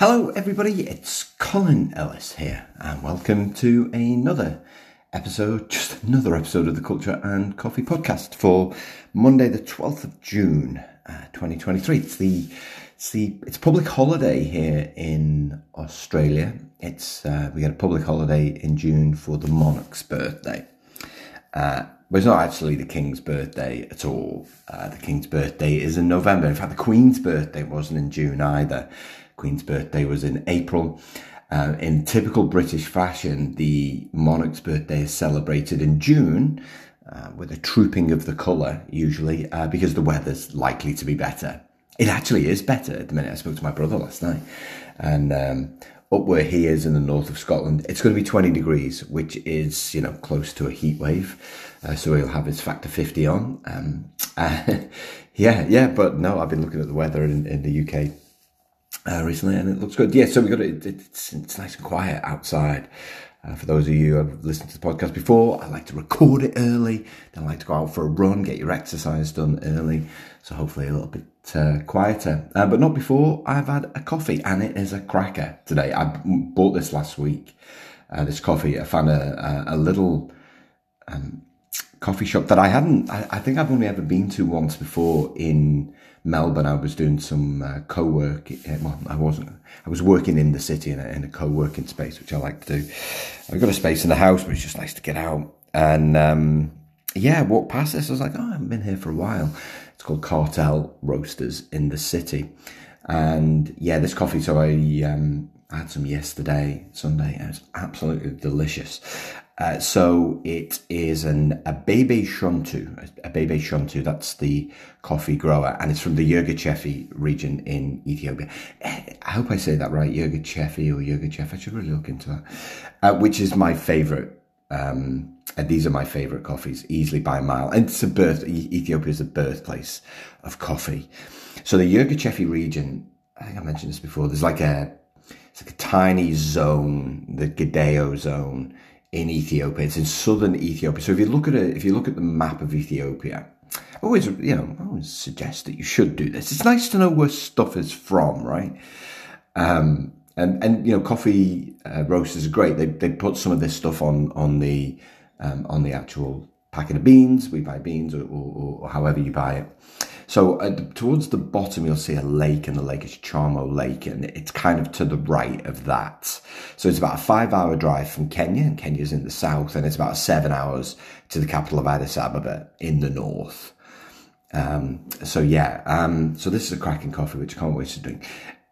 Hello, everybody. It's Colin Ellis here, and welcome to another episode, just another episode of the Culture and Coffee podcast for Monday, the 12th of June, uh, 2023. It's the, it's the, it's public holiday here in Australia. It's, uh, we get a public holiday in June for the monarch's birthday. Uh, but it's not actually the King's birthday at all. Uh, the King's birthday is in November. In fact, the Queen's birthday wasn't in June either. Queen's birthday was in April. Uh, in typical British fashion, the monarch's birthday is celebrated in June uh, with a trooping of the colour, usually, uh, because the weather's likely to be better. It actually is better at the minute. I spoke to my brother last night, and um, up where he is in the north of Scotland, it's going to be 20 degrees, which is, you know, close to a heat wave. Uh, so he'll have his factor 50 on. Um, yeah, yeah, but no, I've been looking at the weather in, in the UK uh, recently, and it looks good. Yeah, so we got it. It's, it's nice and quiet outside. Uh, for those of you who have listened to the podcast before, I like to record it early. Then I like to go out for a run, get your exercise done early. So hopefully a little bit uh, quieter, uh, but not before I've had a coffee, and it is a cracker today. I bought this last week. Uh, this coffee, I found a, a, a little um, coffee shop that I hadn't. I, I, think I've only ever been to once before in Melbourne. I was doing some uh, co-work. Uh, well, I wasn't. I was working in the city in a, in a co-working space, which I like to do. I've got a space in the house, but it's just nice to get out. And um, yeah, walked past this. I was like, oh, I haven't been here for a while. It's called Cartel Roasters in the city. And yeah, this coffee. So I um, I had some yesterday, Sunday. It was absolutely delicious. Uh, so it is an Abebe Shontu, Abebe Shontu. That's the coffee grower, and it's from the Yirgacheffe region in Ethiopia. Eh, I hope I say that right, Yirgacheffe or Yirgacheffe. I should really look into that. Uh, which is my favorite. Um, and these are my favorite coffees, easily by a mile. And it's a birth. Ethiopia is a birthplace of coffee. So the Yirgacheffe region. I think I mentioned this before. There's like a it's like a tiny zone, the Gedeo zone in Ethiopia. It's in southern Ethiopia. So if you look at it, if you look at the map of Ethiopia, I always, you know, I always suggest that you should do this. It's nice to know where stuff is from, right? Um, and, and, you know, coffee uh, roasters are great. They, they put some of this stuff on, on the, um, on the actual packet of beans. We buy beans or, or, or however you buy it. So uh, towards the bottom, you'll see a lake, and the lake is Chamo Lake, and it's kind of to the right of that. So it's about a five-hour drive from Kenya, and Kenya's in the south, and it's about seven hours to the capital of Addis Ababa in the north. Um, so yeah, um, so this is a cracking coffee, which I can't wait to drink.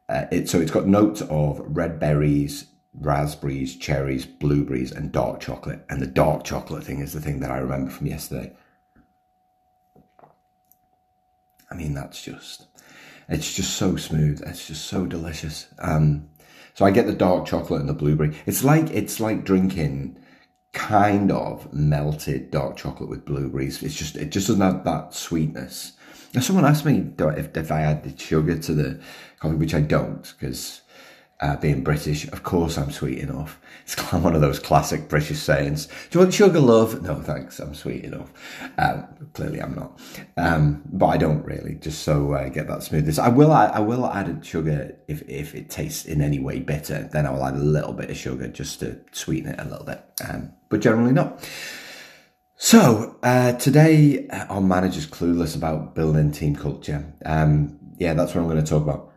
Uh, it, so it's got notes of red berries, raspberries, cherries, blueberries, and dark chocolate. And the dark chocolate thing is the thing that I remember from yesterday. I mean, that's just, it's just so smooth. It's just so delicious. Um, so I get the dark chocolate and the blueberry. It's like, it's like drinking kind of melted dark chocolate with blueberries. It's just, it just doesn't have that sweetness. Now, someone asked me if, if I add sugar to the coffee, which I don't, because uh, being British, of course I'm sweet enough. It's one of those classic British sayings. Do you want sugar, love? No, thanks. I'm sweet enough. Um, clearly, I'm not. Um, but I don't really, just so I get that smoothness. I will. I, I will add sugar if if it tastes in any way bitter. Then I will add a little bit of sugar just to sweeten it a little bit. Um, but generally not. So uh, today uh, on managers clueless about building team culture. Um, yeah, that's what I'm going to talk about.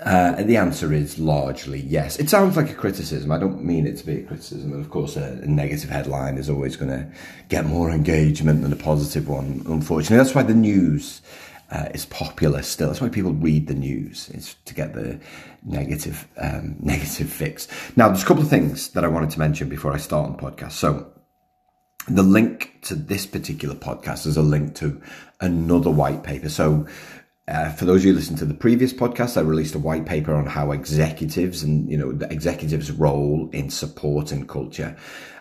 Uh, the answer is largely yes. It sounds like a criticism. I don't mean it to be a criticism. And of course, a, a negative headline is always going to get more engagement than a positive one, unfortunately. That's why the news uh, is popular still. That's why people read the news, is to get the negative, um, negative fix. Now, there's a couple of things that I wanted to mention before I start on the podcast. So, the link to this particular podcast is a link to another white paper. So, uh, for those of you who listened to the previous podcast, I released a white paper on how executives and, you know, the executives' role in support and culture.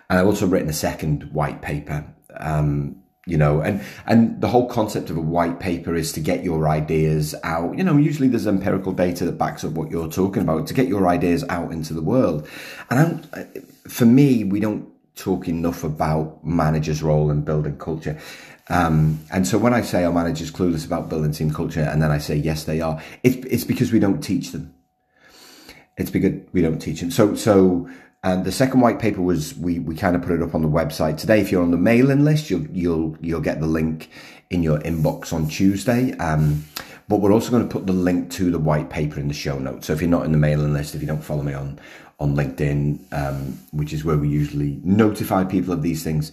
And I've also written a second white paper, um, you know, and, and the whole concept of a white paper is to get your ideas out. You know, usually there's empirical data that backs up what you're talking about to get your ideas out into the world. And I'm, for me, we don't talk enough about managers' role in building culture. Um, and so when I say our managers clueless about building team culture, and then I say yes, they are, it's, it's because we don't teach them. It's because we don't teach them. So, so, and the second white paper was we we kind of put it up on the website today. If you're on the mailing list, you'll you'll you'll get the link in your inbox on Tuesday. Um, but we're also going to put the link to the white paper in the show notes. So if you're not in the mailing list, if you don't follow me on on LinkedIn, um, which is where we usually notify people of these things,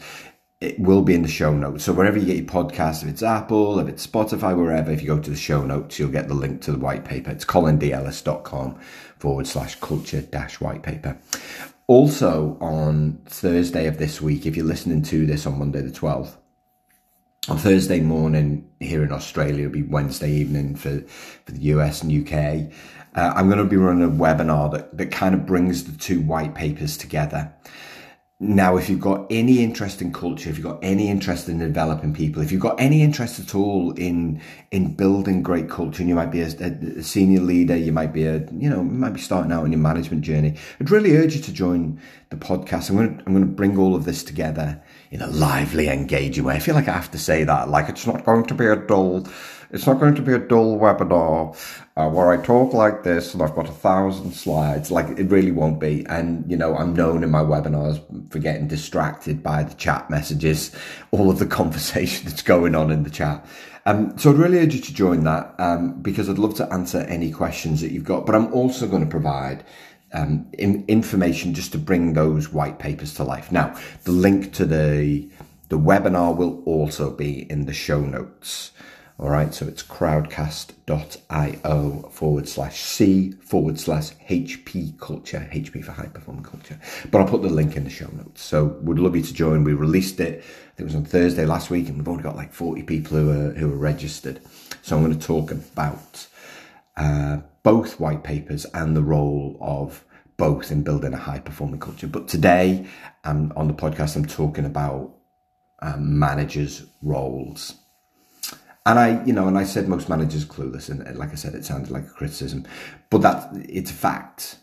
it will be in the show notes. So wherever you get your podcast, if it's Apple, if it's Spotify, wherever, if you go to the show notes, you'll get the link to the white paper. It's colindellis.com forward slash culture dash white paper. Also on Thursday of this week, if you're listening to this on Monday the 12th, on Thursday morning here in Australia, it'll be Wednesday evening for, for the US and UK. Uh, I'm going to be running a webinar that, that kind of brings the two white papers together. Now, if you've got any interest in culture, if you've got any interest in developing people, if you've got any interest at all in in building great culture, and you might be a, a, senior leader, you might be a you know might be starting out on your management journey, I'd really urge you to join the podcast. I'm going to, I'm going to bring all of this together in a lively, engaging way. I feel like I have to say that, like it's not going to be a dull it's not going to be a dull webinar uh, where I talk like this and I've got a thousand slides. Like it really won't be. And, you know, I'm known in my webinars for getting distracted by the chat messages, all of the conversation that's going on in the chat. Um, so I'd really urge you to join that um, because I'd love to answer any questions that you've got. But I'm also going to provide um, in, information just to bring those white papers to life. Now, the link to the the webinar will also be in the show notes. All right, so it's crowdcast.io forward slash C forward slash HP culture, HP for high performing culture. But I'll put the link in the show notes. So would love you to join. We released it, it was on Thursday last week, and we've already got like 40 people who are, who are registered. So I'm going to talk about uh, both white papers and the role of both in building a high performing culture. But today, um, on the podcast, I'm talking about um, managers' roles. And I, you know, and I said most managers clueless, and like I said, it sounded like a criticism, but that it's a fact.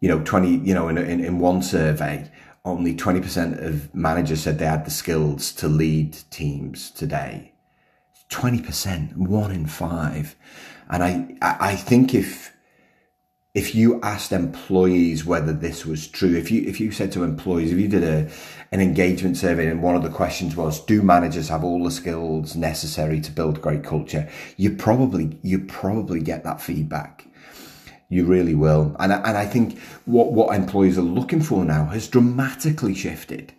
You know, twenty, you know, in in, in one survey, only twenty percent of managers said they had the skills to lead teams today. Twenty percent, one in five, and I, I think if if you asked employees whether this was true, if you if you said to employees, if you did a an engagement survey and one of the questions was, do managers have all the skills necessary to build great culture? You probably you probably get that feedback. You really will, and and I think what what employees are looking for now has dramatically shifted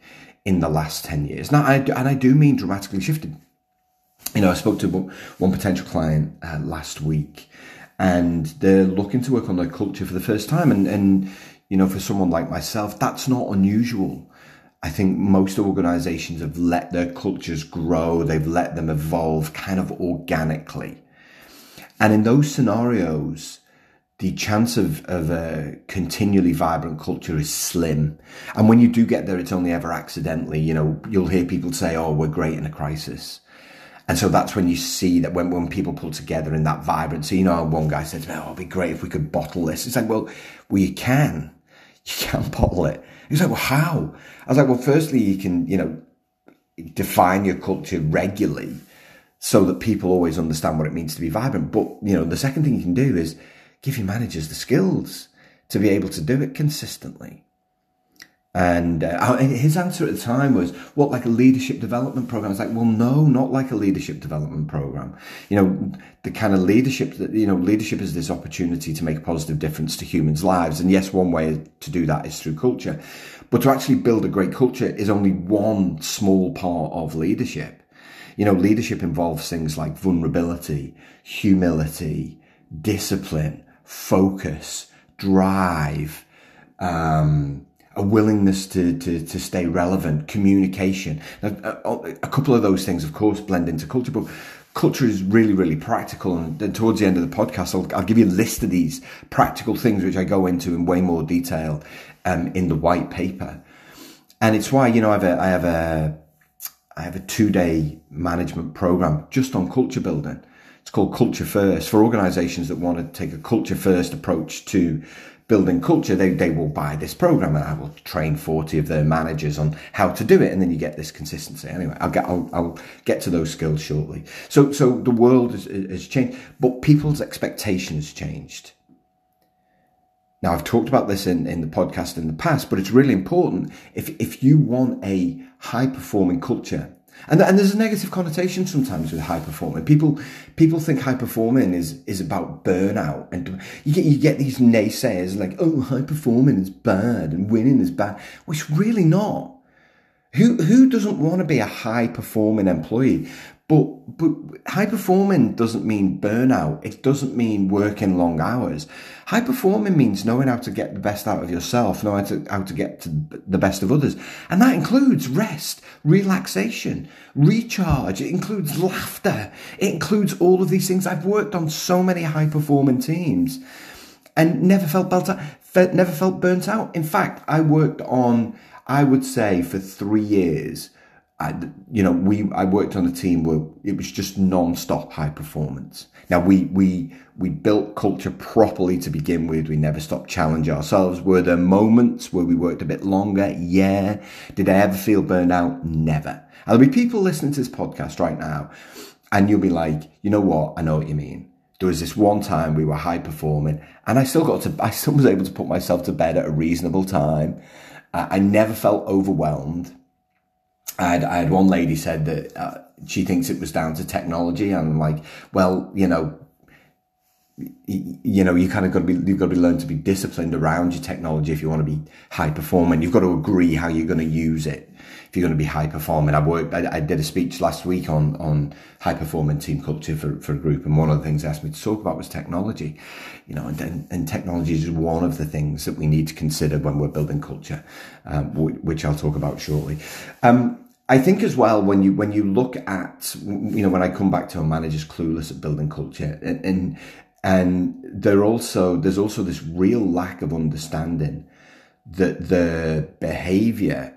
in the last ten years. Now, I, and I do mean dramatically shifted. You know, I spoke to one potential client uh, last week and they're looking to work on their culture for the first time. And, and, you know, for someone like myself, that's not unusual. I think most organizations have let their cultures grow. They've let them evolve kind of organically. And in those scenarios, the chance of, of a continually vibrant culture is slim. And when you do get there, it's only ever accidentally. You know, you'll hear people say, oh, we're great in a crisis. And so that's when you see that when, when people pull together in that vibrancy, you know, one guy said oh, it'd be great if we could bottle this. It's like, well, you can. You can bottle it. He's like, well, how? I was like, well, firstly, you can, you know, define your culture regularly so that people always understand what it means to be vibrant. But, you know, the second thing you can do is give your managers the skills to be able to do it consistently. And uh, his answer at the time was, what, like a leadership development program? I was like, well, no, not like a leadership development program. You know, the kind of leadership that, you know, leadership is this opportunity to make a positive difference to humans' lives. And yes, one way to do that is through culture. But to actually build a great culture is only one small part of leadership. You know, leadership involves things like vulnerability, humility, discipline, focus, drive, um, a willingness to, to, to stay relevant, communication. Now, a, a, couple of those things, of course, blend into culture, but culture is really, really practical. And then towards the end of the podcast, I'll, I'll, give you a list of these practical things, which I go into in way more detail um, in the white paper. And it's why, you know, I have a, I have a, I have a two day management program just on culture building It's called Culture First for organizations that want to take a culture first approach to building culture. They, they will buy this program and I will train 40 of their managers on how to do it. And then you get this consistency. Anyway, I'll get, I'll, I'll get to those skills shortly. So, so the world has, has changed, but people's expectations changed. Now, I've talked about this in, in the podcast in the past, but it's really important. If, if you want a high performing culture, and, and there's a negative connotation sometimes with high performing. People, people think high performing is, is about burnout. And you get, you get these naysayers like, oh, high performing is bad and winning is bad. which really not. Who, who doesn't want to be a high performing employee? But, but high performing doesn't mean burnout. It doesn't mean working long hours. High performing means knowing how to get the best out of yourself, knowing how to, how to get to the best of others. And that includes rest, relaxation, recharge. It includes laughter. It includes all of these things. I've worked on so many high performing teams and never felt burnt out, never felt burnt out. In fact, I worked on, I would say for three years, I, you know, we, I worked on a team where it was just non-stop high performance. Now we, we, we built culture properly to begin with. We never stopped challenging ourselves. Were there moments where we worked a bit longer? Yeah. Did I ever feel burned out? Never. And there'll be people listening to this podcast right now and you'll be like, you know what? I know what you mean. There was this one time we were high performing and I still got to, I still was able to put myself to bed at a reasonable time. I never felt overwhelmed. I had, I had one lady said that uh, she thinks it was down to technology. And like, well, you know, you know, you kind of got to be, you've got to be learned to be disciplined around your technology if you want to be high performing. You've got to agree how you're going to use it if you're going to be high performing. I worked, I, I did a speech last week on, on high performing team culture for, for a group. And one of the things they asked me to talk about was technology, you know, and, and technology is one of the things that we need to consider when we're building culture, um, which I'll talk about shortly. Um, I think as well when you when you look at you know when I come back to a manager's clueless at building culture and and, and there also there's also this real lack of understanding that the behavior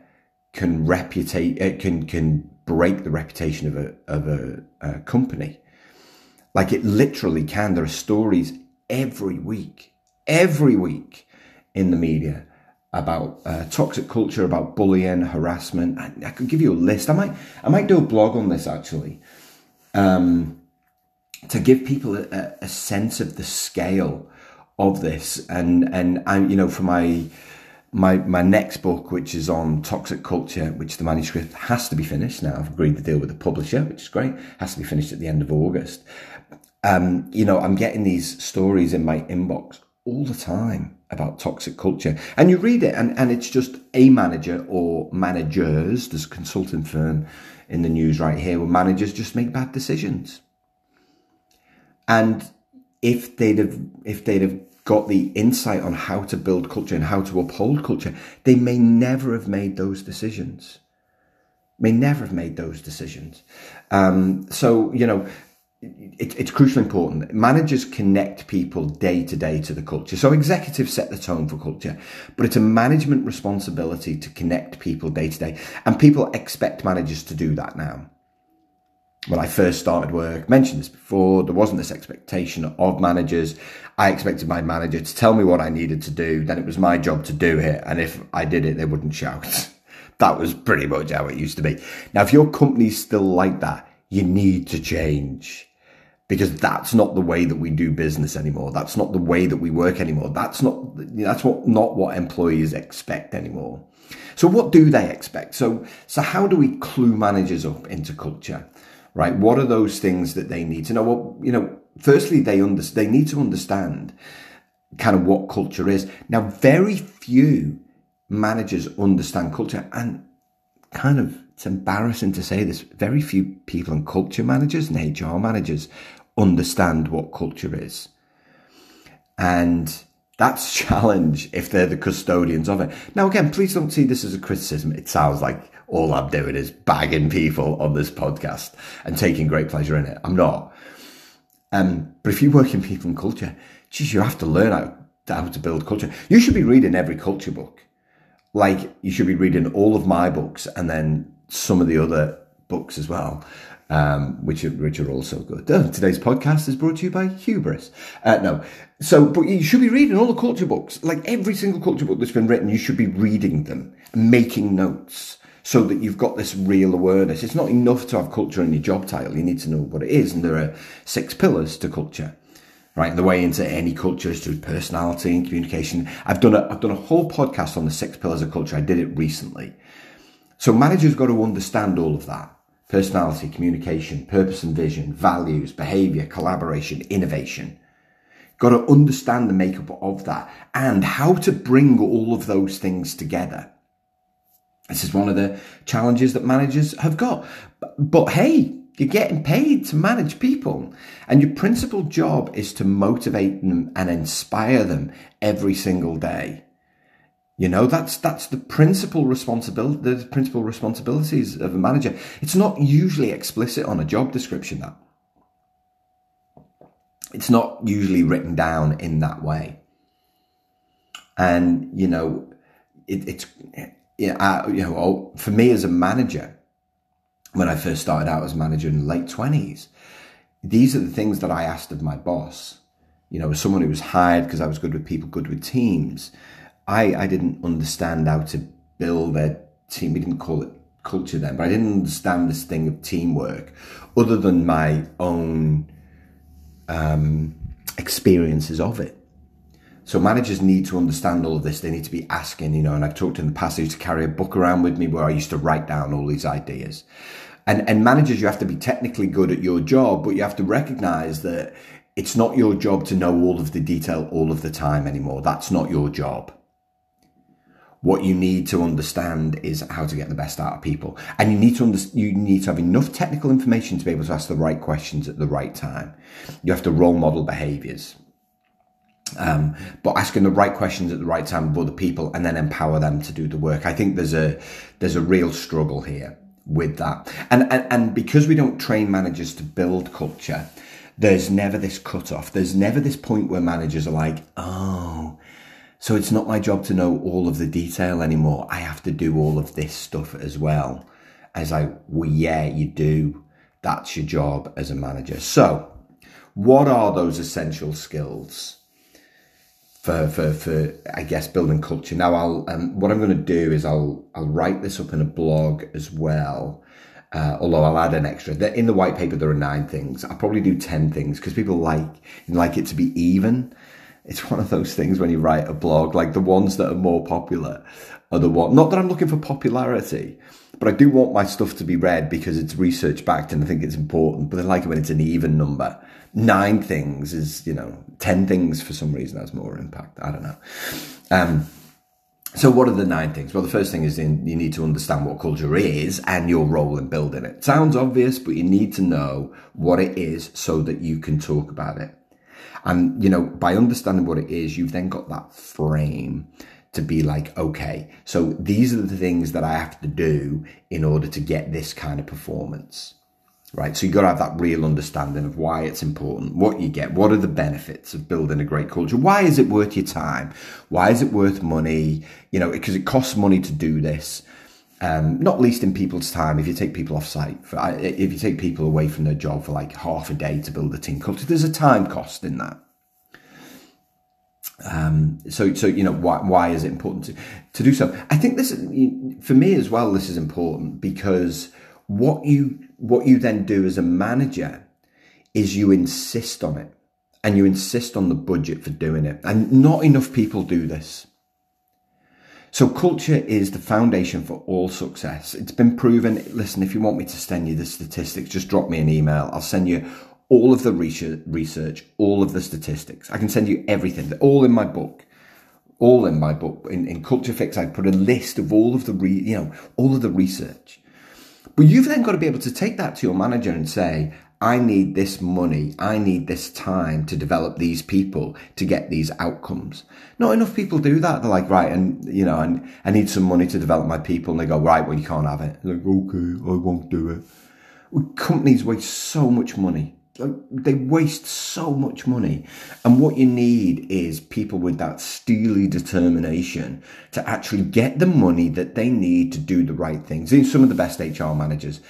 can reputate it can can break the reputation of a of a, a company like it literally can there are stories every week every week in the media about uh, toxic culture, about bullying, harassment. I, I, could give you a list. I might, I might do a blog on this actually, um, to give people a, a, sense of the scale of this. And and I, you know, for my my my next book, which is on toxic culture, which the manuscript has to be finished now. I've agreed to deal with the publisher, which is great. Has to be finished at the end of August. Um, you know, I'm getting these stories in my inbox all the time about toxic culture. And you read it, and, and it's just a manager or managers. There's a consulting firm in the news right here where managers just make bad decisions. And if they'd have, if they'd have got the insight on how to build culture and how to uphold culture, they may never have made those decisions. May never have made those decisions. Um, so, you know, it, it's crucially important. Managers connect people day to day to the culture. So executives set the tone for culture, but it's a management responsibility to connect people day to day. And people expect managers to do that now. When I first started work, mentioned this before, there wasn't this expectation of managers. I expected my manager to tell me what I needed to do. Then it was my job to do it. And if I did it, they wouldn't shout. that was pretty much how it used to be. Now, if your company's still like that, you need to change because that's not the way that we do business anymore. That's not the way that we work anymore. That's not, that's what, not what employees expect anymore. So what do they expect? So, so how do we clue managers up into culture? Right? What are those things that they need to know? Well, you know, firstly, they under, they need to understand kind of what culture is. Now, very few managers understand culture and kind of, it's embarrassing to say this, very few people and culture managers and HR managers understand what culture is. And that's challenge if they're the custodians of it. Now, again, please don't see this as a criticism. It sounds like all I'm doing is bagging people on this podcast and taking great pleasure in it. I'm not. Um, but if you work in people and culture, geez, you have to learn how, how to build culture. You should be reading every culture book. Like you should be reading all of my books and then some of the other books as well um, which are, which are also good. Oh, today's podcast is brought to you by Hubris. Uh, no, so but you should be reading all the culture books, like every single culture book that's been written. You should be reading them, making notes. So that you've got this real awareness. It's not enough to have culture in your job title. You need to know what it is. And there are six pillars to culture right? The way into any culture is through personality and communication. I've done a, I've done a whole podcast on the six pillars of culture. I did it recently. So managers got to understand all of that. Personality, communication, purpose and vision, values, behavior, collaboration, innovation. Got to understand the makeup of that and how to bring all of those things together. This is one of the challenges that managers have got. But, hey, you're getting paid to manage people. And your principal job is to motivate them and inspire them every single day. You know, that's, that's the principal responsibility, the principal responsibilities of a manager. It's not usually explicit on a job description that. It's not usually written down in that way. And, you know, it, it's, you know, you know, for me as a manager, when I first started out as manager in the late 20s. These are the things that I asked of my boss. You know, as someone who was hired because I was good with people, good with teams, I, I didn't understand how to build a team. We didn't call it culture then, but I didn't understand this thing of teamwork other than my own um, experiences of it. So managers need to understand all of this. They need to be asking, you know, and I've talked in the past, I used to carry a book around with me where I used to write down all these ideas. And, and managers, you have to be technically good at your job, but you have to recognize that it's not your job to know all of the detail all of the time anymore. That's not your job. What you need to understand is how to get the best out of people. And you need to under, you need to have enough technical information to be able to ask the right questions at the right time. You have to role model behaviors. Um, but asking the right questions at the right time of other people and then empower them to do the work. I think there's a there's a real struggle here with that. And and, and because we don't train managers to build culture, there's never this cut off. There's never this point where managers are like, oh, so it's not my job to know all of the detail anymore. I have to do all of this stuff as well. As I, well, yeah, you do. That's your job as a manager. So, what are those essential skills? For for for I guess building culture. Now I'll um, what I'm going to do is I'll I'll write this up in a blog as well. Uh, although I'll add an extra. In the white paper, there are nine things. I'll probably do ten things because people like like it to be even. It's one of those things when you write a blog, like the ones that are more popular are the one. Not that I'm looking for popularity, but I do want my stuff to be read because it's research backed and I think it's important. But I like it when it's an even number nine things is, you know, 10 things for some reason has more impact. I don't know. Um, so what are the nine things? Well, the first thing is in, you need to understand what culture is and your role in building it. Sounds obvious, but you need to know what it is so that you can talk about it. And, you know, by understanding what it is, you've then got that frame to be like, okay, so these are the things that I have to do in order to get this kind of performance right? So you've got to have that real understanding of why it's important, what you get, what are the benefits of building a great culture, why is it worth your time, why is it worth money, you know, because it costs money to do this. Um, not least in people's time, if you take people off site, for, if you take people away from their job for like half a day to build a team culture, there's a time cost in that. Um, so, so you know, why why is it important to to do so? I think this for me as well. This is important because what you what you then do as a manager is you insist on it and you insist on the budget for doing it. And not enough people do this. So culture is the foundation for all success. It's been proven. Listen, if you want me to send you the statistics, just drop me an email. I'll send you all of the research, all of the statistics. I can send you everything. They're all in my book. All in my book. In, in Culture Fix, I put a list of all of the, re, you know, all of the research. But you've then got to be able to take that to your manager and say, I need this money. I need this time to develop these people to get these outcomes. Not enough people do that. They're like, right, and you know, and I need some money to develop my people. And they go, right, well, you can't have it. They're like, okay, I won't do it. Companies waste so much money they waste so much money. And what you need is people with that steely determination to actually get the money that they need to do the right things. These some of the best HR managers.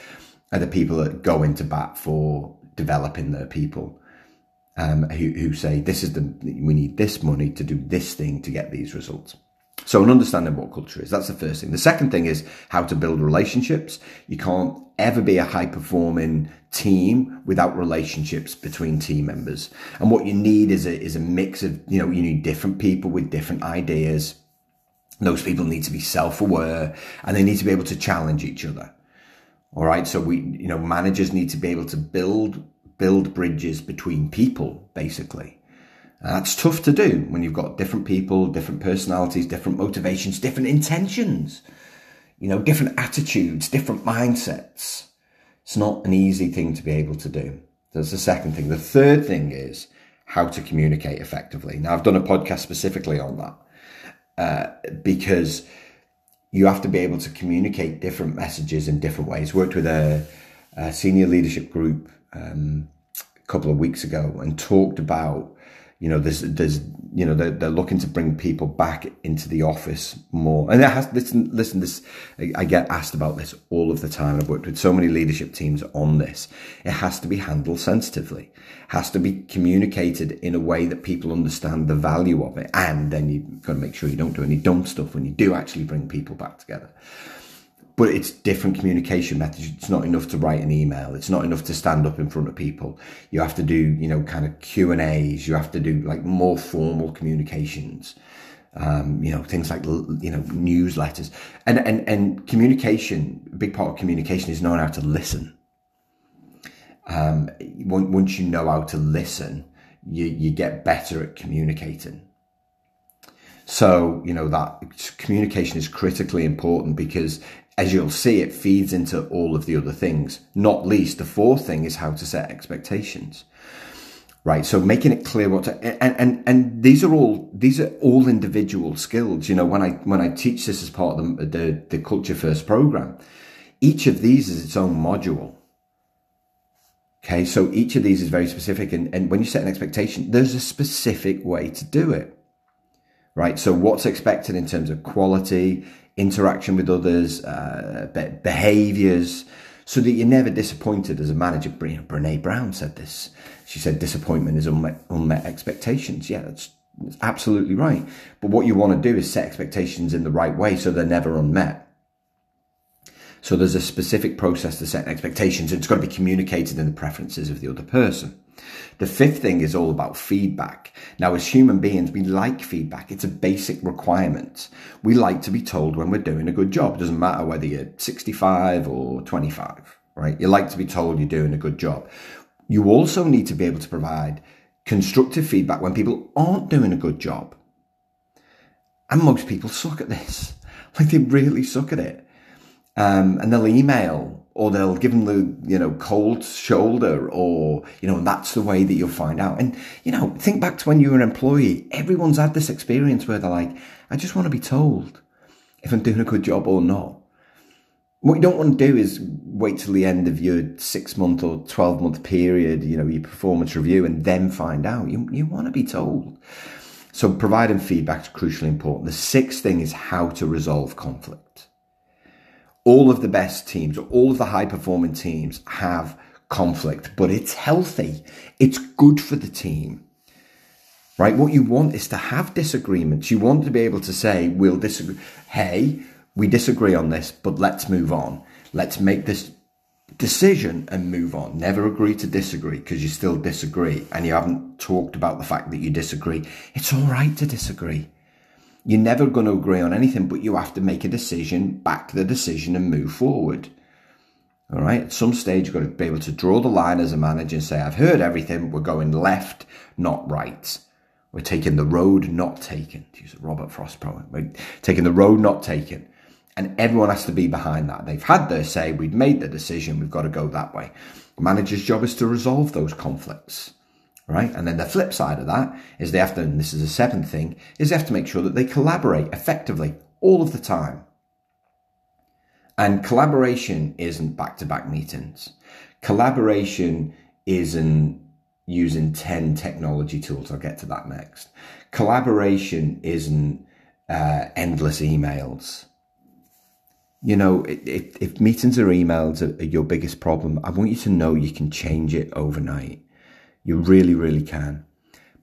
are the people that go into bat for developing their people. Um, who, who say this is the we need this money to do this thing to get these results. So, an understanding what culture is, that's the first thing. The second thing is how to build relationships. You can't ever be a high performing team without relationships between team members. And what you need is a, is a mix of, you know, you need different people with different ideas. Those people need to be self aware and they need to be able to challenge each other. All right. So we, you know, managers need to be able to build, build bridges between people, basically. And that's tough to do when you've got different people, different personalities, different motivations, different intentions, you know, different attitudes, different mindsets. It's not an easy thing to be able to do. That's the second thing. The third thing is how to communicate effectively. Now, I've done a podcast specifically on that uh, because you have to be able to communicate different messages in different ways. Worked with a, a senior leadership group um, a couple of weeks ago and talked about you know, there's, there's, you know, they're, they're looking to bring people back into the office more. And it has, listen, listen, this, I get asked about this all of the time. I've worked with so many leadership teams on this. It has to be handled sensitively, has to be communicated in a way that people understand the value of it. And then you've got to make sure you don't do any dumb stuff when you do actually bring people back together but it's different communication methods. It's not enough to write an email. It's not enough to stand up in front of people. You have to do, you know, kind of Q and A's. You have to do like more formal communications. Um, you know, things like, you know, newsletters and, and, and communication, a big part of communication is knowing how to listen. Um, once you know how to listen, you, you get better at communicating. So, you know, that communication is critically important because as you'll see, it feeds into all of the other things. Not least, the fourth thing is how to set expectations. Right. So making it clear what to, and, and, and these are all, these are all individual skills. You know, when I, when I teach this as part of the, the, the culture first program, each of these is its own module. Okay. So each of these is very specific. And, and when you set an expectation, there's a specific way to do it. Right. So what's expected in terms of quality, interaction with others, uh, be- behaviors, so that you're never disappointed as a manager. Know, Brene Brown said this. She said disappointment is unmet, unmet expectations. Yeah, that's, that's absolutely right. But what you want to do is set expectations in the right way so they're never unmet. So there's a specific process to set expectations. It's got to be communicated in the preferences of the other person. The fifth thing is all about feedback. Now, as human beings, we like feedback. It's a basic requirement. We like to be told when we're doing a good job. It doesn't matter whether you're 65 or 25, right? You like to be told you're doing a good job. You also need to be able to provide constructive feedback when people aren't doing a good job. And most people suck at this. Like they really suck at it. Um, and they'll email or they'll give them the, you know, cold shoulder or, you know, that's the way that you'll find out. And, you know, think back to when you were an employee. Everyone's had this experience where they're like, I just want to be told if I'm doing a good job or not. What you don't want to do is wait till the end of your six month or 12 month period, you know, your performance review and then find out. You, you want to be told. So providing feedback is crucially important. The sixth thing is how to resolve conflict all of the best teams, all of the high performing teams have conflict, but it's healthy. It's good for the team. Right? What you want is to have disagreements. You want to be able to say, we'll disagree. Hey, we disagree on this, but let's move on. Let's make this decision and move on. Never agree to disagree because you still disagree and you haven't talked about the fact that you disagree. It's all right to disagree. You're never going to agree on anything, but you have to make a decision, back the decision, and move forward. All right. At some stage, you've got to be able to draw the line as a manager and say, I've heard everything. We're going left, not right. We're taking the road not taken. To use a Robert Frost poem. We're taking the road not taken. And everyone has to be behind that. They've had their say. We've made the decision. We've got to go that way. The manager's job is to resolve those conflicts right? And then the flip side of that is they have to, and this is the seventh thing, is they have to make sure that they collaborate effectively all of the time. And collaboration isn't back to back meetings. Collaboration isn't using 10 technology tools. I'll get to that next. Collaboration isn't uh, endless emails. You know, if, if meetings or emails are, are your biggest problem, I want you to know you can change it overnight. You really, really can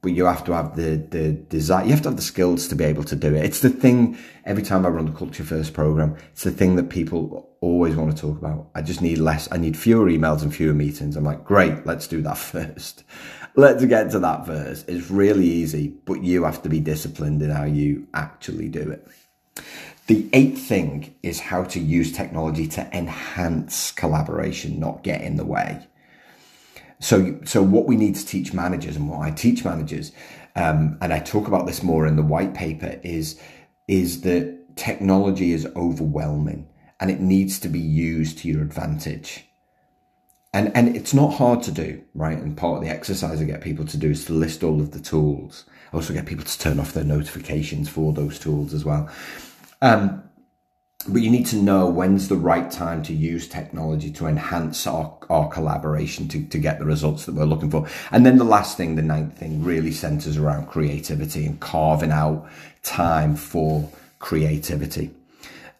but you have to have the the desire. You have to have the skills to be able to do it. It's the thing. Every time I run the Culture First program, it's the thing that people always want to talk about. I just need less. I need fewer emails and fewer meetings. I'm like, great, let's do that first. let's get to that first. It's really easy, but you have to be disciplined in how you actually do it. The eighth thing is how to use technology to enhance collaboration, not get in the way. So, so what we need to teach managers and what I teach managers, um, and I talk about this more in the white paper, is is that technology is overwhelming and it needs to be used to your advantage. And and it's not hard to do, right? And part of the exercise I get people to do is to list all of the tools. I also get people to turn off their notifications for those tools as well. Um, but you need to know when's the right time to use technology to enhance our, our collaboration to, to get the results that we're looking for. And then the last thing, the ninth thing, really centers around creativity and carving out time for creativity.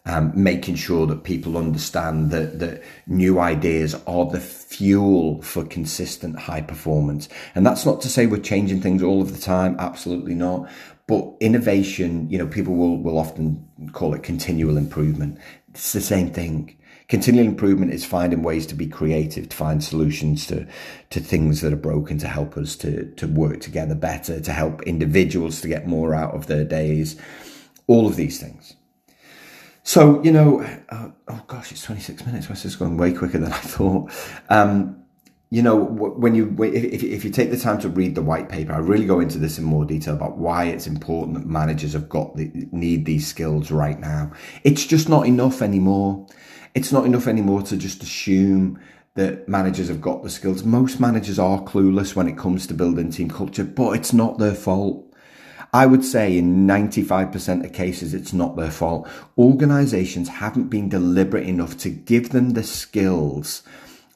Um, making sure that people understand that, that new ideas are the fuel for consistent high performance. And that's not to say we're changing things all of the time. Absolutely not. But innovation, you know, people will, will often call it continual improvement. It's the same thing. Continual improvement is finding ways to be creative, to find solutions to, to things that are broken, to help us to, to work together better, to help individuals to get more out of their days. All of these things. So, you know, uh, oh gosh, it's 26 minutes. This is going way quicker than I thought. Um, you know, when you if, if you take the time to read the white paper, I really go into this in more detail about why it's important that managers have got the, need these skills right now. It's just not enough anymore. It's not enough anymore to just assume that managers have got the skills. Most managers are clueless when it comes to building team culture, but it's not their fault. I would say in 95% of cases, it's not their fault. Organizations haven't been deliberate enough to give them the skills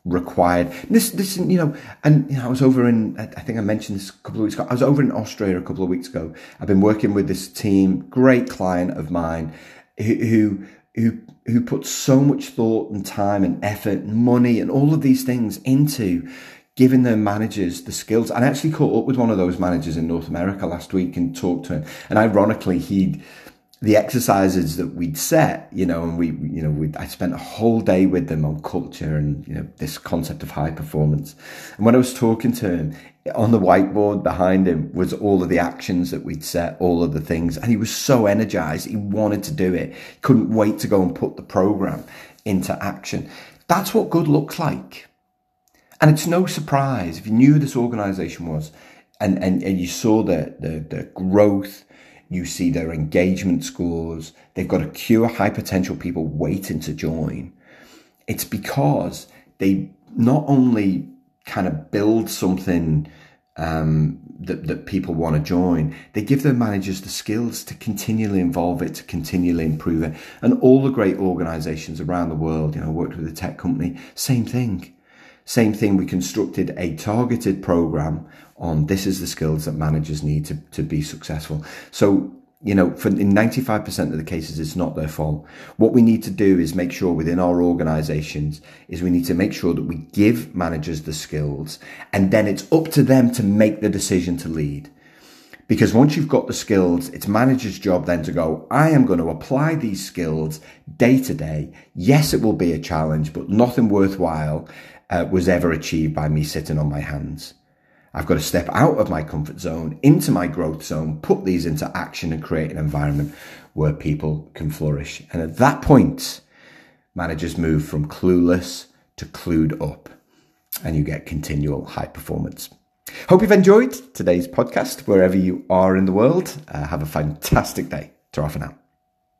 required. This, this, you know, and you know, I was over in, I think I mentioned this a couple of weeks ago. I was over in Austria a couple of weeks ago. I've been working with this team, great client of mine, who, who, who put so much thought and time and effort and money and all of these things into giving their managers the skills. And I actually caught up with one of those managers in North America last week and talked to him. And ironically, he'd, the exercises that we'd set, you know, and we, you know, we I spent a whole day with them on culture and, you know, this concept of high performance. And when I was talking to him, on the whiteboard behind him was all of the actions that we'd set, all of the things. And he was so energized. He wanted to do it. Couldn't wait to go and put the program into action. That's what good looks like. And it's no surprise if you knew this organization was and, and, and you saw the, the, the growth, you see their engagement scores. They've got a queue of high potential people waiting to join. It's because they not only kind of build something um, that, that people want to join, they give their managers the skills to continually involve it, to continually improve it. And all the great organizations around the world, you know, worked with a tech company, same thing. Same thing, we constructed a targeted program on this is the skills that managers need to, to be successful. So, you know, for in 95% of the cases, it's not their fault. What we need to do is make sure within our organizations is we need to make sure that we give managers the skills and then it's up to them to make the decision to lead. Because once you've got the skills, it's manager's job then to go, I am going to apply these skills day to day. Yes, it will be a challenge, but nothing worthwhile uh, was ever achieved by me sitting on my hands. I've got to step out of my comfort zone into my growth zone, put these into action and create an environment where people can flourish. And at that point, managers move from clueless to clued up and you get continual high performance. Hope you've enjoyed today's podcast wherever you are in the world. Uh, have a fantastic day. Ta for now.